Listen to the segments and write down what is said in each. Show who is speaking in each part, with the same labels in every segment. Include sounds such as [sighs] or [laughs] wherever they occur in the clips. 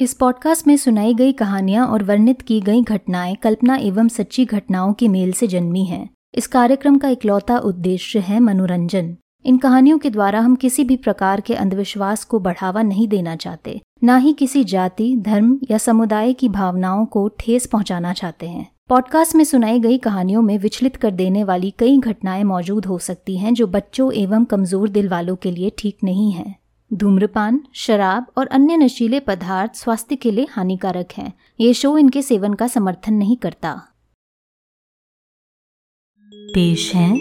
Speaker 1: इस पॉडकास्ट में सुनाई गई कहानियाँ और वर्णित की गई घटनाएँ कल्पना एवं सच्ची घटनाओं के मेल से जन्मी हैं। इस कार्यक्रम का इकलौता उद्देश्य है मनोरंजन। इन कहानियों के द्वारा हम किसी भी प्रकार के अंधविश्वास को बढ़ावा नहीं देना चाहते, न ही किसी जाति, धर्म या समुदाय की भावनाओं को ठेस पहुंचाना चाहते हैं। पॉडकास्ट में सुनाई गई कहानियों में विचलित कर देने वाली कई घटनाएँ मौजूद हो सकती हैं जो बच्चों एवं कमज़ोर दिल वालों के लिए ठीक नहीं है। धूम्रपान, शराब और अन्य नशीले पदार्थ स्वास्थ्य के लिए हानिकारक हैं। ये शो इनके सेवन का समर्थन नहीं करता। पेश है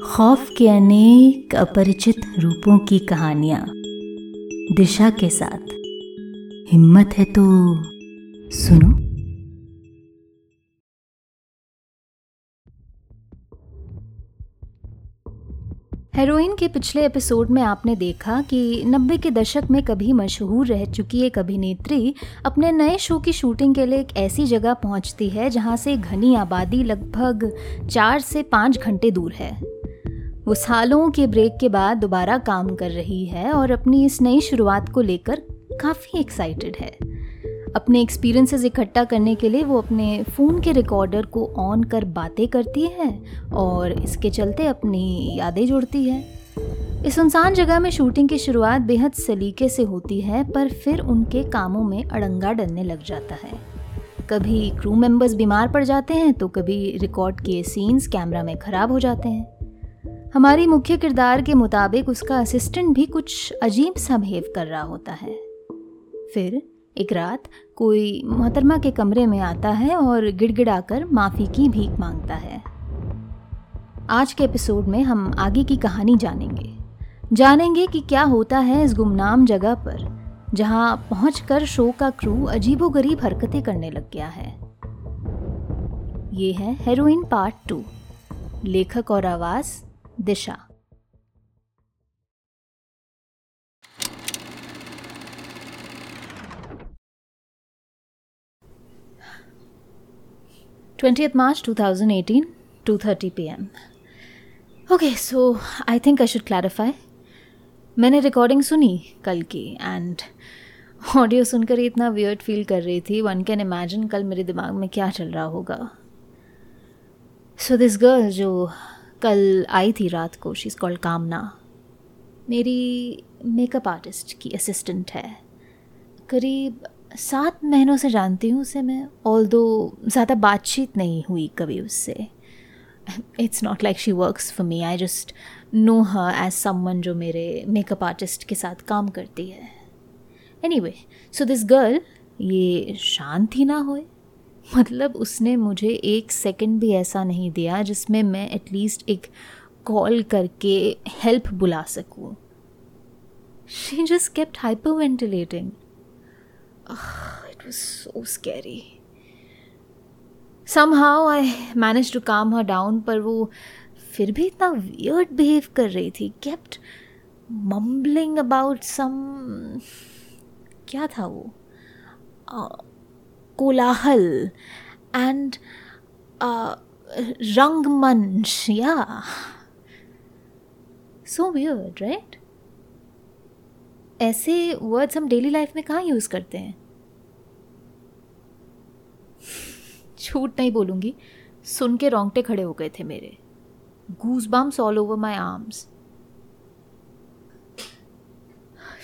Speaker 1: खौफ के अनेक अपरिचित रूपों की कहानियाँ। दिशा के साथ। हिम्मत है तो सुनो। हेरोइन के पिछले एपिसोड में आपने देखा कि नब्बे के दशक में कभी मशहूर रह चुकी एक अभिनेत्री अपने नए शो की शूटिंग के लिए एक ऐसी जगह पहुँचती है जहाँ से घनी आबादी लगभग चार से पाँच घंटे दूर है। वो सालों के ब्रेक के बाद दोबारा काम कर रही है और अपनी इस नई शुरुआत को लेकर काफ़ी एक्साइटेड है। अपने एक्सपीरियंसेस इकट्ठा करने के लिए वो अपने फ़ोन के रिकॉर्डर को ऑन कर बातें करती है और इसके चलते अपनी यादें जोड़ती है। इस सुनसान जगह में शूटिंग की शुरुआत बेहद सलीके से होती है, पर फिर उनके कामों में अड़ंगा डलने लग जाता है। कभी क्रू मेंबर्स बीमार पड़ जाते हैं तो कभी रिकॉर्ड किए सीन्स कैमरा में ख़राब हो जाते हैं। हमारी मुख्य किरदार के मुताबिक उसका असिस्टेंट भी कुछ अजीब सा बिहेव कर रहा होता है। फिर एक रात कोई मोहतरमा के कमरे में आता है और गिड़गिड़ाकर माफ़ी की भीख माँगता है। आज के एपिसोड में हम आगे की कहानी जानेंगे। जानेंगे कि क्या होता है इस गुमनाम जगह पर, जहाँ पहुंचकर शो का क्रू अजीबोगरीब हरकतें करने लग गया है। ये है हेरोइन पार्ट टू लेखक और आवाज़ Disha. 20th March 2018, 2:30 p.m. Okay, so I think I should clarify. मैंने रिकॉर्डिंग सुनी कल की एंड ऑडियो सुनकर ही इतना वियर्ड फील कर रही थी वन कैन इमेजिन कल मेरे दिमाग में क्या चल रहा होगा सो दिस गर्ल जो कल आई थी रात को शी इज़ कॉल्ड कामना मेरी मेकअप आर्टिस्ट की असिस्टेंट है करीब सात महीनों से जानती हूँ उसे मैं ऑल दो ज़्यादा बातचीत नहीं हुई कभी उससे। It's not like she works for me I just know her as someone जो मेरे मेकअप आर्टिस्ट के साथ काम करती है। Anyway so this girl ये शांत ही ना होए। मतलब उसने मुझे एक सेकंड भी ऐसा नहीं दिया जिसमें मैं एटलीस्ट एक कॉल करके हेल्प बुला सकूँ। She just kept hyperventilating Oh, it was so scary. Somehow I managed to calm her down, पर वो फिर भी इतना वियर्ड बिहेव कर रही थी केप्ट मम्बलिंग अबाउट सम क्या था वो? कोलाहल एंड रंगमंच या। सो वियर्ड राइट ऐसे वर्ड्स हम डेली लाइफ में कहाँ यूज़ करते हैं? झूठ नहीं बोलूँगी, सुन के रोंगटे खड़े हो गए थे मेरे। Goosebumps all over my arms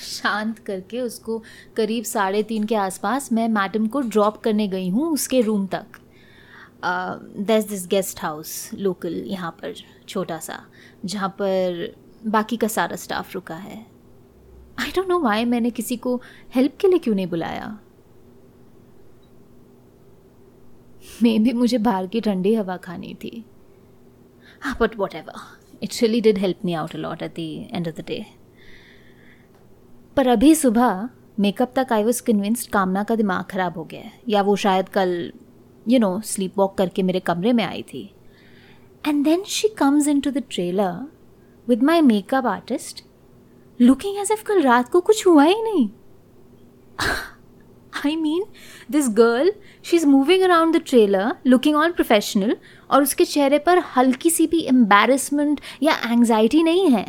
Speaker 1: शांत करके उसको करीब साढ़े तीन के आसपास मैं मैडम को ड्रॉप करने गई हूँ उसके रूम तक। दस दिस गेस्ट हाउस लोकल यहाँ पर, छोटा सा, जहाँ पर बाकी का सारा स्टाफ रुका है। आई डोंट नो वाई मैंने किसी को हेल्प के लिए क्यों नहीं बुलाया। मे भी मुझे बाहर की ठंडी हवा खानी थी। But whatever it really did help me out a lot at the end of the day पर अभी सुबह मेकअप तक आई वॉज़ कन्विंस्ड कामना का दिमाग ख़राब हो गया या वो शायद कल यू नो स्लीप वॉक करके मेरे कमरे में आई थी। And then she comes in to the trailer with my makeup artist looking as if कल रात को कुछ हुआ ही नहीं। I mean this girl she is moving around the trailer looking all professional और उसके चेहरे पर हल्की सी भी एम्बेरसमेंट या एंगजाइटी नहीं है।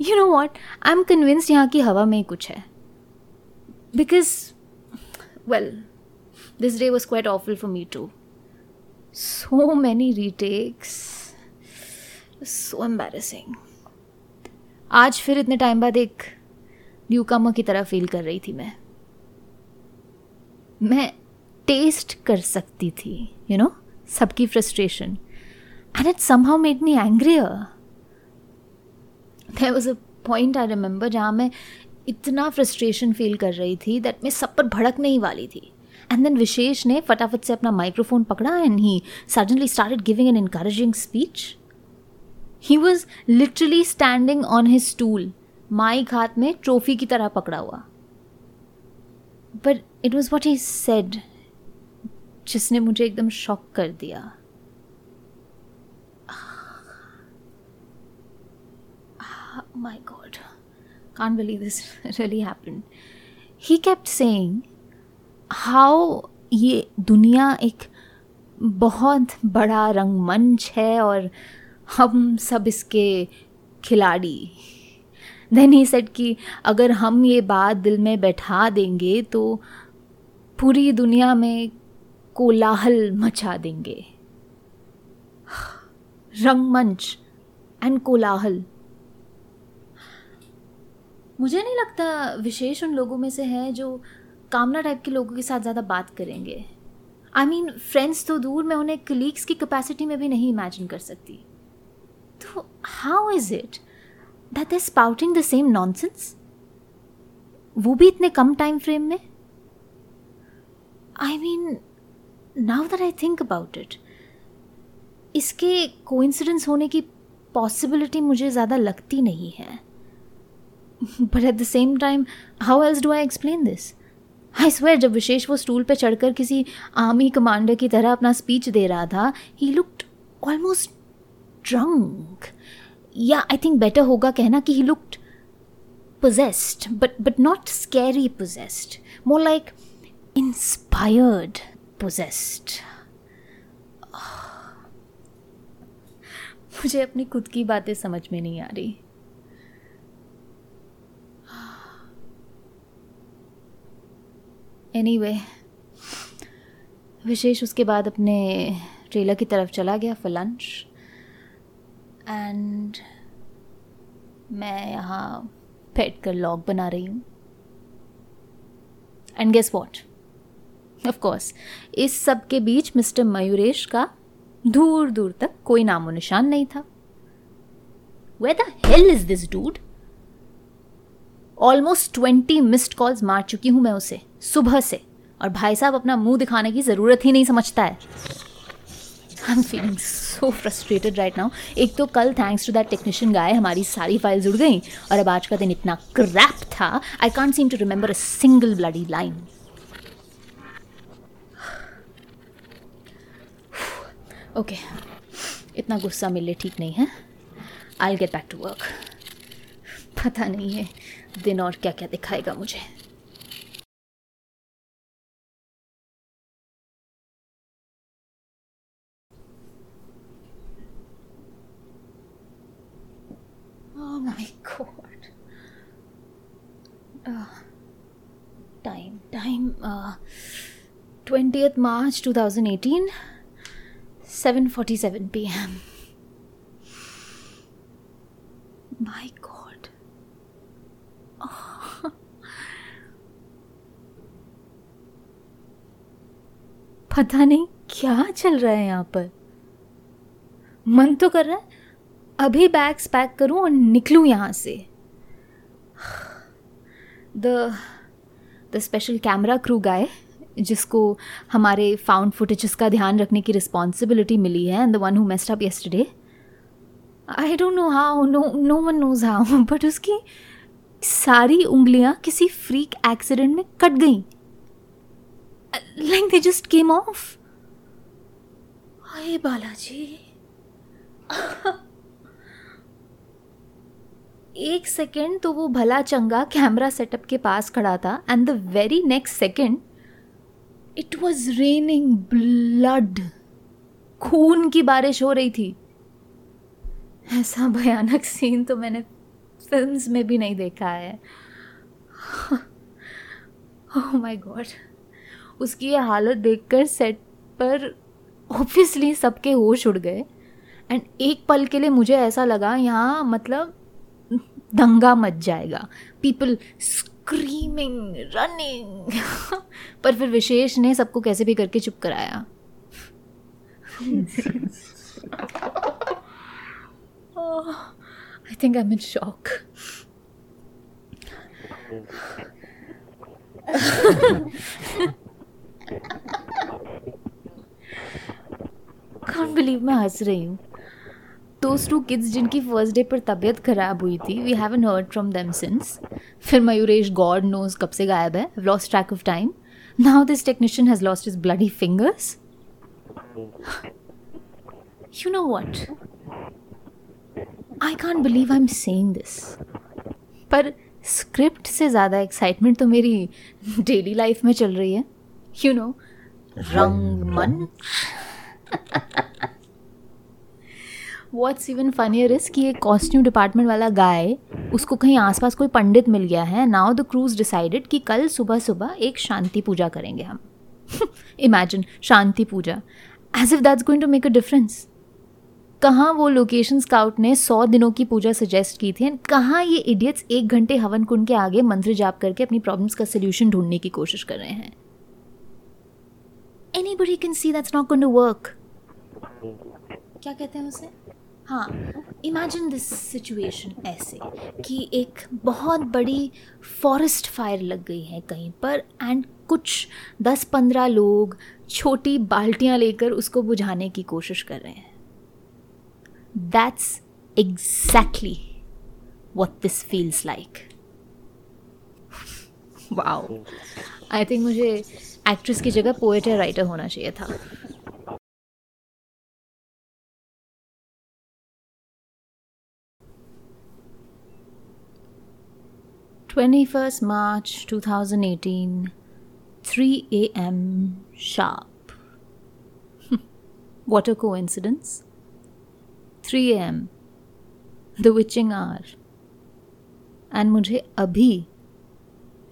Speaker 1: You know what I am convinced यहाँ की हवा में कुछ है। Because well this day was quite awful for me too so many retakes so embarrassing आज फिर इतने टाइम बाद एक न्यू कमर की तरह फील कर रही थी मैं। मैं टेस्ट कर सकती थी यू नो सबकी frustration and it somehow made me angrier there was a point I remember जहाँ मैं इतना फ्रस्ट्रेशन फील कर रही थी दैट मैं सब पर भड़कने ही वाली थी। एंड देन विशेष ने फटाफट से अपना माइक्रोफोन पकड़ा and he suddenly started giving an encouraging speech he was literally standing on his stool mic हाथ में ट्रॉफी की तरह पकड़ा हुआ but it was what he said जिसने मुझे एकदम शॉक कर दिया my god. Can't believe this [laughs] really happened. He kept saying, how ये दुनिया एक बहुत बड़ा रंगमंच है और हम सब इसके खिलाड़ी। देन ही सेड कि अगर हम ये बात दिल में बैठा देंगे तो पूरी दुनिया में कोलाहल मचा देंगे। रंगमंच एंड कोलाहल। मुझे नहीं लगता विशेष उन लोगों में से है जो कामना टाइप के लोगों के साथ ज़्यादा बात करेंगे। आई मीन फ्रेंड्स तो दूर, मैं उन्हें कलीग्स की कैपेसिटी में भी नहीं इमेजिन कर सकती। तो how is it that is spouting the same nonsense वो भी इतने कम टाइम फ्रेम में? I mean now that I think about it इसके कोइंसिडेंस होने की पॉसिबिलिटी मुझे ज़्यादा लगती नहीं है। But at the same time how else do I explain this I swear जब विशेष वो स्टूल पे चढ़कर किसी आर्मी कमांडर की तरह अपना स्पीच दे रहा था ही लुक्ड ऑलमोस्ट ड्रंक या आई थिंक बेटर होगा कहना कि he looked possessed but but not scary possessed. More like inspired possessed. [sighs] मुझे अपनी खुद की बातें समझ में नहीं आ रही। एनी anyway, विशेष उसके बाद अपने ट्रेलर की तरफ़ चला गया फॉर लंच एंड मैं यहाँ बैठ कर लॉग बना रही हूँ। And guess what of course इस सब के बीच मिस्टर मयूरेश का दूर दूर तक कोई नामो निशान नहीं था। Where the hell is this dude almost twenty missed calls मार चुकी हूँ मैं उसे, सुबह से। और भाई साहब अपना मुँह दिखाने की ज़रूरत ही नहीं समझता है। I am feeling so frustrated right now एक तो कल thanks to that technician guy हमारी सारी फ़ाइल उड़ गई, और अब आज का दिन इतना क्रैप था I can't seem to remember a single bloody line okay इतना गुस्सा मिलने ठीक नहीं है। I get back to work पता नहीं है दिन और क्या क्या दिखाएगा मुझे Oh my god. Uh, time, time. Uh, 20th March 2018, 7:47 p.m. My god. Oh. [laughs] पता नहीं क्या चल रहा है यहाँ पर मन तो कर रहा है अभी बैग्स पैक करूँ और निकलूं यहाँ से the special camera crew guy जिसको हमारे फाउंड फुटेजेस का ध्यान रखने की रिस्पॉन्सिबिलिटी मिली है and the one who messed up yesterday I don't know how no no one knows how but उसकी सारी उंगलियाँ किसी फ्रीक एक्सीडेंट में कट गई। Like they just came off हाय बालाजी। [laughs] एक सेकेंड तो वो भला चंगा कैमरा सेटअप के पास खड़ा था and the very next second it was raining blood खून की बारिश हो रही थी। ऐसा भयानक सीन तो मैंने फिल्म्स में भी नहीं देखा है। ओह माय गॉड उसकी ये हालत देखकर सेट पर ऑब्वियसली सबके होश उड़ गए। एंड एक पल के लिए मुझे ऐसा लगा, यहाँ मतलब दंगा मच जाएगा। पीपल स्क्रीमिंग रनिंग [laughs] पर फिर विशेष ने सबको कैसे भी करके चुप कराया। I think I am in shock can't believe मैं हंस रही हूँ। दोज टू किड्स जिनकी फ़र्स्ट डे पर तबीयत खराब हुई थी we haven't heard from them since फिर मयूरेश गॉड नोज़ कब से गायब है lost track of time now this technician has lost his bloody fingers you know what I can't believe I am saying this पर स्क्रिप्ट से ज़्यादा excitement तो मेरी डेली लाइफ में चल रही है. यू नो रंग मन। [laughs] वॉट्स इवन फनियर इज़ कि एक कॉस्ट्यूम डिपार्टमेंट वाला गाय उसको कहीं आसपास कोई पंडित मिल गया है नाउ द क्रूज डिसाइडेड कि कल सुबह सुबह एक शांति पूजा करेंगे हम। [laughs] Imagine Shanti puja. As if that's going to make a difference कहाँ वो लोकेशन स्काउट ने सौ दिनों की पूजा सजेस्ट की थी एंड कहाँ ये इडियट्स एक घंटे हवन कुंड के आगे मंत्र जाप करके अपनी प्रॉब्लम्स का सोल्यूशन ढूँढने की कोशिश कर रहे हैं। Anybody can see that's not going to work क्या कहते हैं उसे? हाँ इमेजिन दिस सिचुएशन ऐसे कि एक बहुत बड़ी फॉरेस्ट फायर लग गई है कहीं पर एंड कुछ दस पंद्रह लोग छोटी बाल्टियाँ लेकर उसको बुझाने की कोशिश कर रहे हैं। That's exactly what this feels like wow I think मुझे एक्ट्रेस की जगह पोएट या राइटर होना चाहिए था। Twenty first March two thousand eighteen three A M sharp what a coincidence three A M the witching hour and मुझे अभी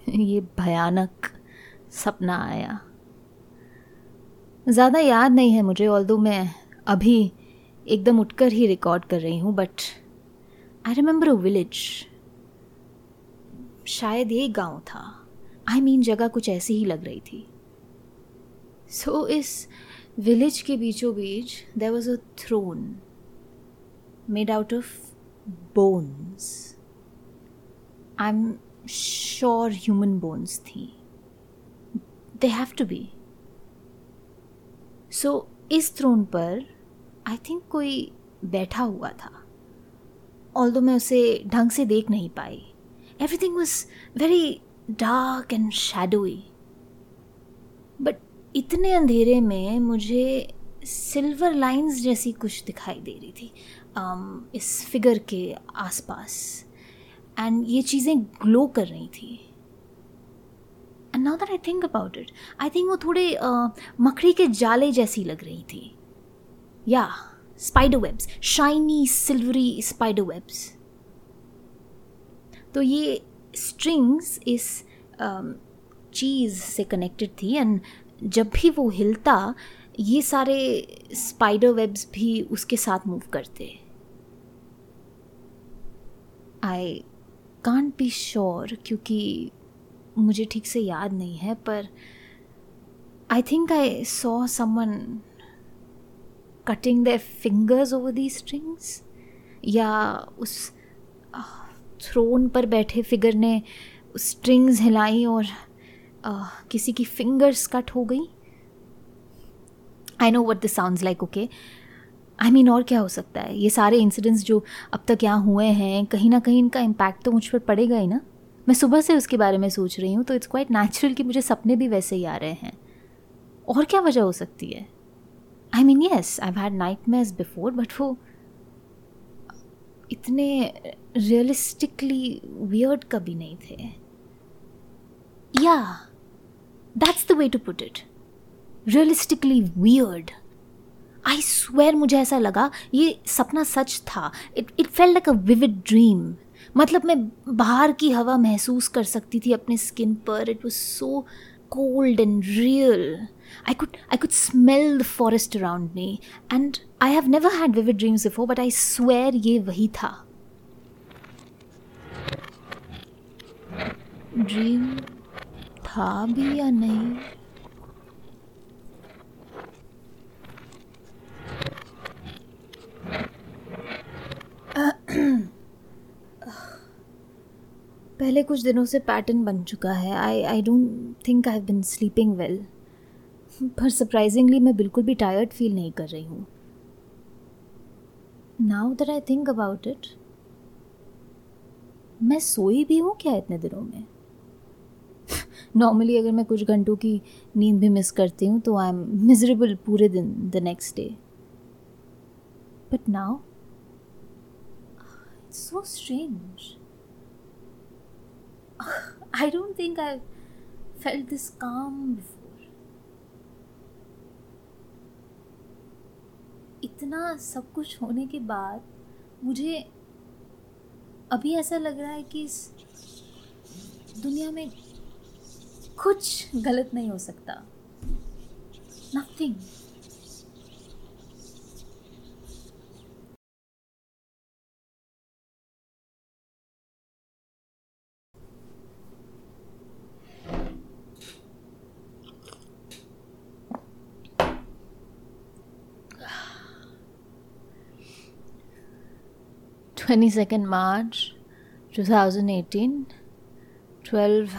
Speaker 1: ये भयानक सपना आया। ज़्यादा याद नहीं है मुझे ऑल मैं अभी एकदम उठकर ही रिकॉर्ड कर रही हूँ but I remember a village शायद ये गाँव था। आई I मीन mean, जगह कुछ ऐसी ही लग रही थी। सो so, इस विलेज के बीचों बीच there was a throne made out of bones I am sure human bones थी। They have to be so इस थ्रोन पर आई थिंक कोई बैठा हुआ था। ऑल मैं उसे ढंग से देख नहीं पाई। Everything was very dark and shadowy but इतने अंधेरे में मुझे सिल्वर लाइंस जैसी कुछ दिखाई दे रही थी um, इस फिगर के आसपास। एंड ये चीज़ें ग्लो कर रही थी। And now that I think about it I think वो थोड़े मकड़ी के जाले जैसी लग रही थी। या spider webs shiny silvery spider webs तो ये स्ट्रिंग्स इस चीज़ से कनेक्टेड थी एंड जब भी वो हिलता, ये सारे स्पाइडर वेब्स भी उसके साथ मूव करते। आई कांट बी श्योर क्योंकि मुझे ठीक से याद नहीं है, पर I think I saw someone cutting the fingers over the strings या उस थ्रोन पर बैठे फिगर ने स्ट्रिंग्स हिलाई और uh, किसी की फिंगर्स कट हो गई। I know what this sounds like okay I mean और क्या हो सकता है? ये सारे इंसिडेंट्स जो अब तक यहाँ हुए हैं कहीं ना कहीं इनका इम्पैक्ट तो मुझ पर पड़ेगा ही ना। मैं सुबह से उसके बारे में सोच रही हूँ तो इट्स क्वाइट नेचुरल कि मुझे सपने भी वैसे ही आ रहे हैं। और क्या वजह हो सकती है? I mean yes I had nightmares before but वो इतने रियलिस्टिकली वियर्ड कभी नहीं थे। या that's the way to put it realistically weird I swear मुझे ऐसा लगा, ये सपना सच था। It it felt like a vivid dream मतलब मैं बाहर की हवा महसूस कर सकती थी अपने स्किन पर। It was so cold and real I could I could smell the forest around me and I have never had vivid dreams before but I swear ये वही था ड्रीम था भी या नहीं पहले कुछ दिनों से पैटर्न बन चुका है। I I don't think I have been sleeping well पर सरप्राइजिंगली मैं बिल्कुल भी टायर्ड फील नहीं कर रही हूँ। Now that I think about it मैं सोई भी हूँ क्या इतने दिनों में? नॉर्मली अगर मैं कुछ घंटों की नींद भी मिस करती हूँ तो आई एम मिजरेबल पूरे दिन the next day but now it's so strange I don't think I felt this calm before इतना सब कुछ होने के बाद मुझे अभी ऐसा लग रहा है कि इस दुनिया में कुछ गलत नहीं हो सकता। Nothing 22nd March 2018 12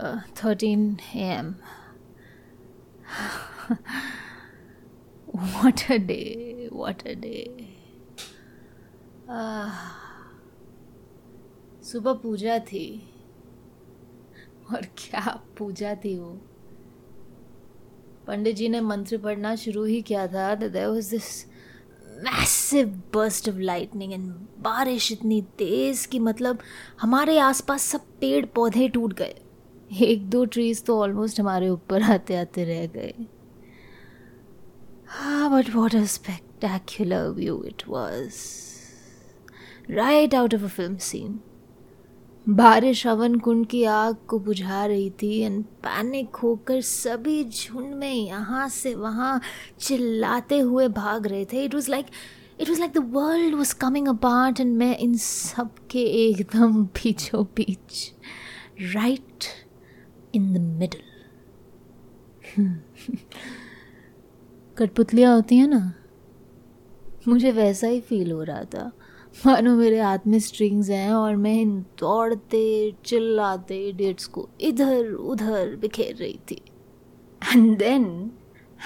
Speaker 1: uh, 13 a.m. [laughs] what a day what a day. सुबह पूजा थी और क्या पूजा थी वो? पंडित जी ने मंत्र पढ़ना शुरू ही किया था this massive burst of lightning and बारिश इतनी तेज़ कि मतलब हमारे आसपास सब पेड़ पौधे टूट गए। एक दो ट्रीज तो ऑलमोस्ट हमारे ऊपर आते आते रह गए। But what a spectacular view it was right out of a film scene बारिश हवन कुंड की आग को बुझा रही थी एंड पैनिक होकर सभी झुंड में यहाँ से वहाँ चिल्लाते हुए भाग रहे थे। It was like it was like the world was coming apart and मैं इन सब के एकदम बीचों बीच राइट इन द मिडल कठपुतलियाँ होती हैं ना, मुझे वैसा ही फील हो रहा था। मानो मेरे हाथ में स्ट्रिंग्स हैं और मैं दौड़ते, चिल्लाते डेट्स को इधर उधर बिखेर रही थी। And then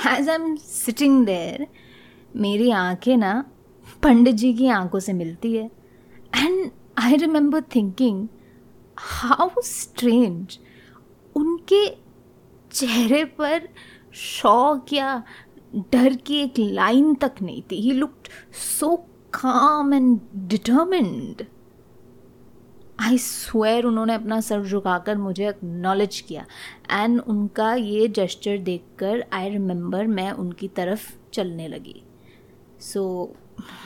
Speaker 1: as I am sitting there मेरी आँखें ना पंडित जी की आँखों से मिलती है। And I remember thinking how strange उनके चेहरे पर शौक या डर की एक लाइन तक नहीं थी। He looked so calm and determined. I swear उन्होंने अपना सर झुकाकर मुझे एक्नॉलेज किया। एंड उनका ये जेस्चर देखकर आई रिमेंबर मैं उनकी तरफ़ चलने लगी। So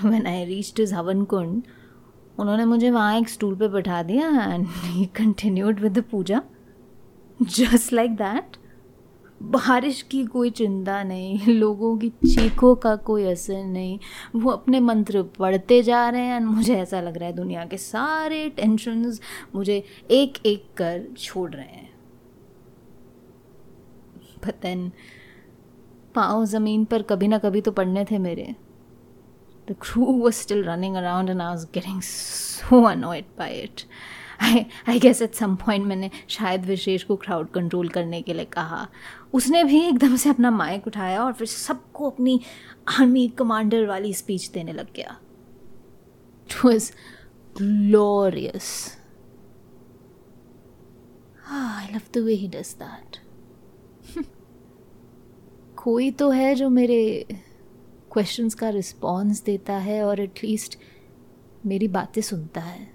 Speaker 1: when I reach his हवन कुंड उन्होंने मुझे वहाँ एक स्टूल पे बैठा दिया and he continued with the puja. Just like that बारिश की कोई चिंता नहीं, लोगों की चीखों का कोई असर नहीं। वो अपने मंत्र पढ़ते जा रहे हैं मुझे ऐसा लग रहा है दुनिया के सारे टेंशन्स मुझे एक एक कर छोड़ रहे हैं। पतन पाँव ज़मीन पर कभी ना कभी तो पड़ने थे मेरे। The crew was still running around and I was getting so annoyed by it I guess at some point मैंने शायद विशेष को क्राउड कंट्रोल करने के लिए कहा। उसने भी एकदम से अपना माइक उठाया और फिर सबको अपनी आर्मी कमांडर वाली स्पीच देने लग गया। It was glorious I love the way he does that कोई तो है जो मेरे क्वेश्चंस का रिस्पॉन्स देता है और एटलीस्ट मेरी बातें सुनता है।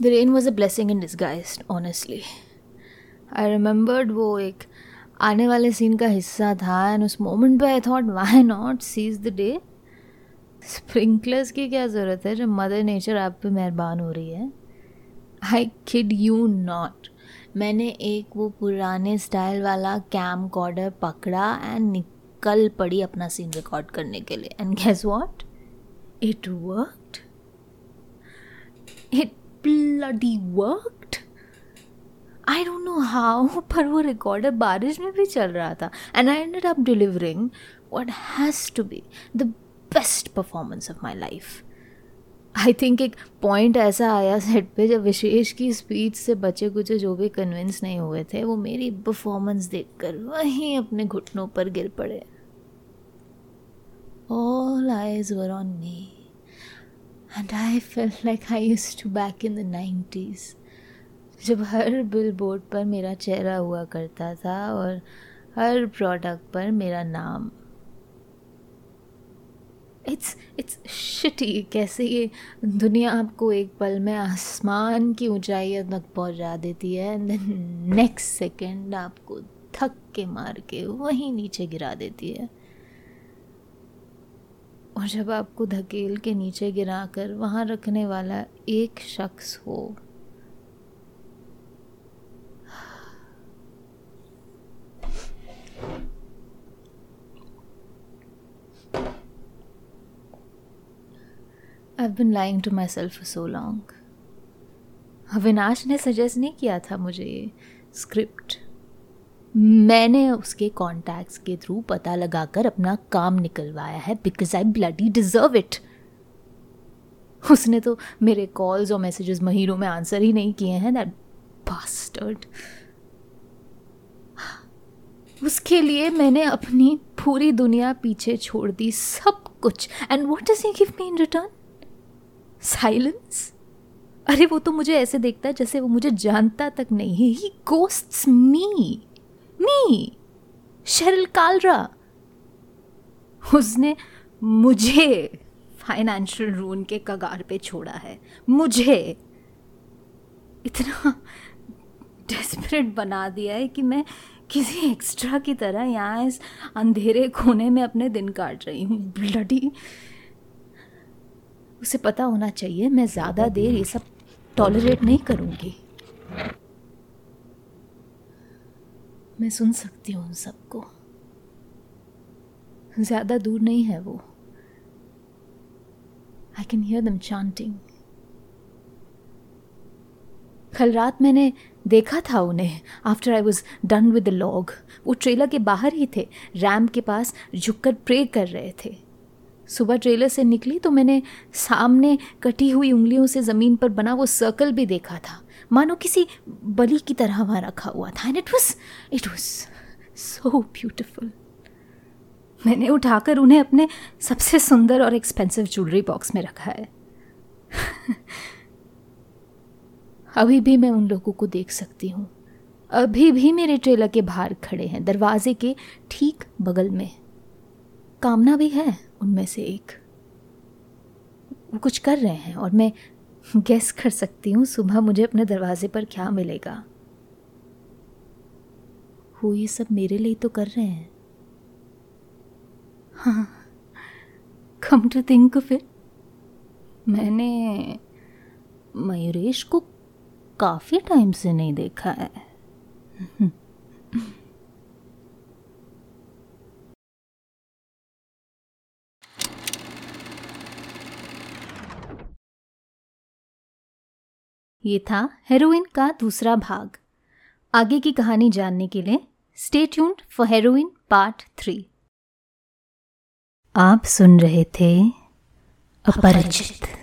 Speaker 1: The rain was a blessing in disguise, honestly. I remembered वो एक आने वाले सीन का हिस्सा था एंड उस मोमेंट पे I thought why not seize the day sprinklers की क्या ज़रूरत है जब मदर नेचर आप पे मेहरबान हो रही है? आई किड यू नॉट मैंने एक वो पुराने स्टाइल वाला कैम कॉर्डर पकड़ा एंड निकल पड़ी अपना सीन रिकॉर्ड करने के लिए. And guess what it worked it bloody worked I don't know how पर वो रिकॉर्डर बारिश में भी चल रहा था। And I ended up delivering what has to be the best performance of my life I think एक पॉइंट ऐसा आया सेट पे जब विशेष की स्पीच से बचे कुछ जो भी कन्विंस नहीं हुए थे, वो मेरी परफॉर्मेंस देखकर वहीं अपने घुटनों पर गिर पड़े। All eyes were on me and I fell like I used to back in the nineties जब हर बिल बोर्ड पर मेरा चेहरा हुआ करता था और हर प्रोडक्ट पर मेरा नाम। इट्स इट्स शिटी कैसे ये दुनिया आपको एक पल में आसमान की ऊंचाई तक पहुँचा देती है एंड देन नेक्स्ट सेकंड आपको थक के मार के वहीं नीचे गिरा देती है। और जब आपको धकेल के नीचे गिरा कर वहाँ रखने वाला एक शख्स हो, I've been lying to myself for so long. Avinash ने सजेस्ट नहीं किया था मुझे ये स्क्रिप्ट मैंने उसके कॉन्टैक्ट्स के थ्रू पता लगाकर अपना काम निकलवाया है because I bloody deserve it उसने तो मेरे कॉल्स और मैसेजेस महीनों में आंसर ही नहीं किए हैं दैट बास्टर्ड उसके लिए मैंने अपनी पूरी दुनिया पीछे छोड़ दी, सब कुछ। And what is he give me in return silence अरे वो तो मुझे ऐसे देखता है जैसे वो मुझे जानता तक नहीं है। He ghost me me Sharal Kalra. उसने मुझे फाइनेंशियल रून के कगार पे छोड़ा है। मुझे इतना डेस्परेट बना दिया है कि मैं किसी एक्स्ट्रा की तरह यहाँ इस अंधेरे कोने में अपने दिन काट रही हूँ। ब्लडी उसे पता होना चाहिए मैं ज़्यादा देर ये सब टॉलरेट नहीं करूँगी। मैं सुन सकती हूँ उन सबको। ज़्यादा दूर नहीं है वो। I can hear them chanting कल रात मैंने देखा था उन्हें after I was done with the log वो ट्रेलर के बाहर ही थे रैम के पास झुककर प्रे कर रहे थे। सुबह ट्रेलर से निकली तो मैंने सामने कटी हुई उंगलियों से ज़मीन पर बना वो सर्कल भी देखा था। मानो किसी बलि की तरह वहाँ रखा हुआ था। And it was it was so beautiful मैंने उठाकर उन्हें अपने सबसे सुंदर और एक्सपेंसिव ज्वेलरी बॉक्स में रखा है। अभी भी मैं उन लोगों को देख सकती हूँ। अभी भी मेरे ट्रेलर के बाहर खड़े हैं, दरवाजे के ठीक बगल में। कामना भी है। उनमें से एक। वो कुछ कर रहे हैं और मैं गैस कर सकती हूँ सुबह मुझे अपने दरवाजे पर क्या मिलेगा। वो ये सब मेरे लिए तो कर रहे हैं। हाँ कम टू थिंक फिर मैंने मयूरेश को काफ़ी टाइम से नहीं देखा है। ये था हेरोइन का दूसरा भाग। आगे की कहानी जानने के लिए stay tuned for heroine part three आप सुन रहे थे अपरिचित।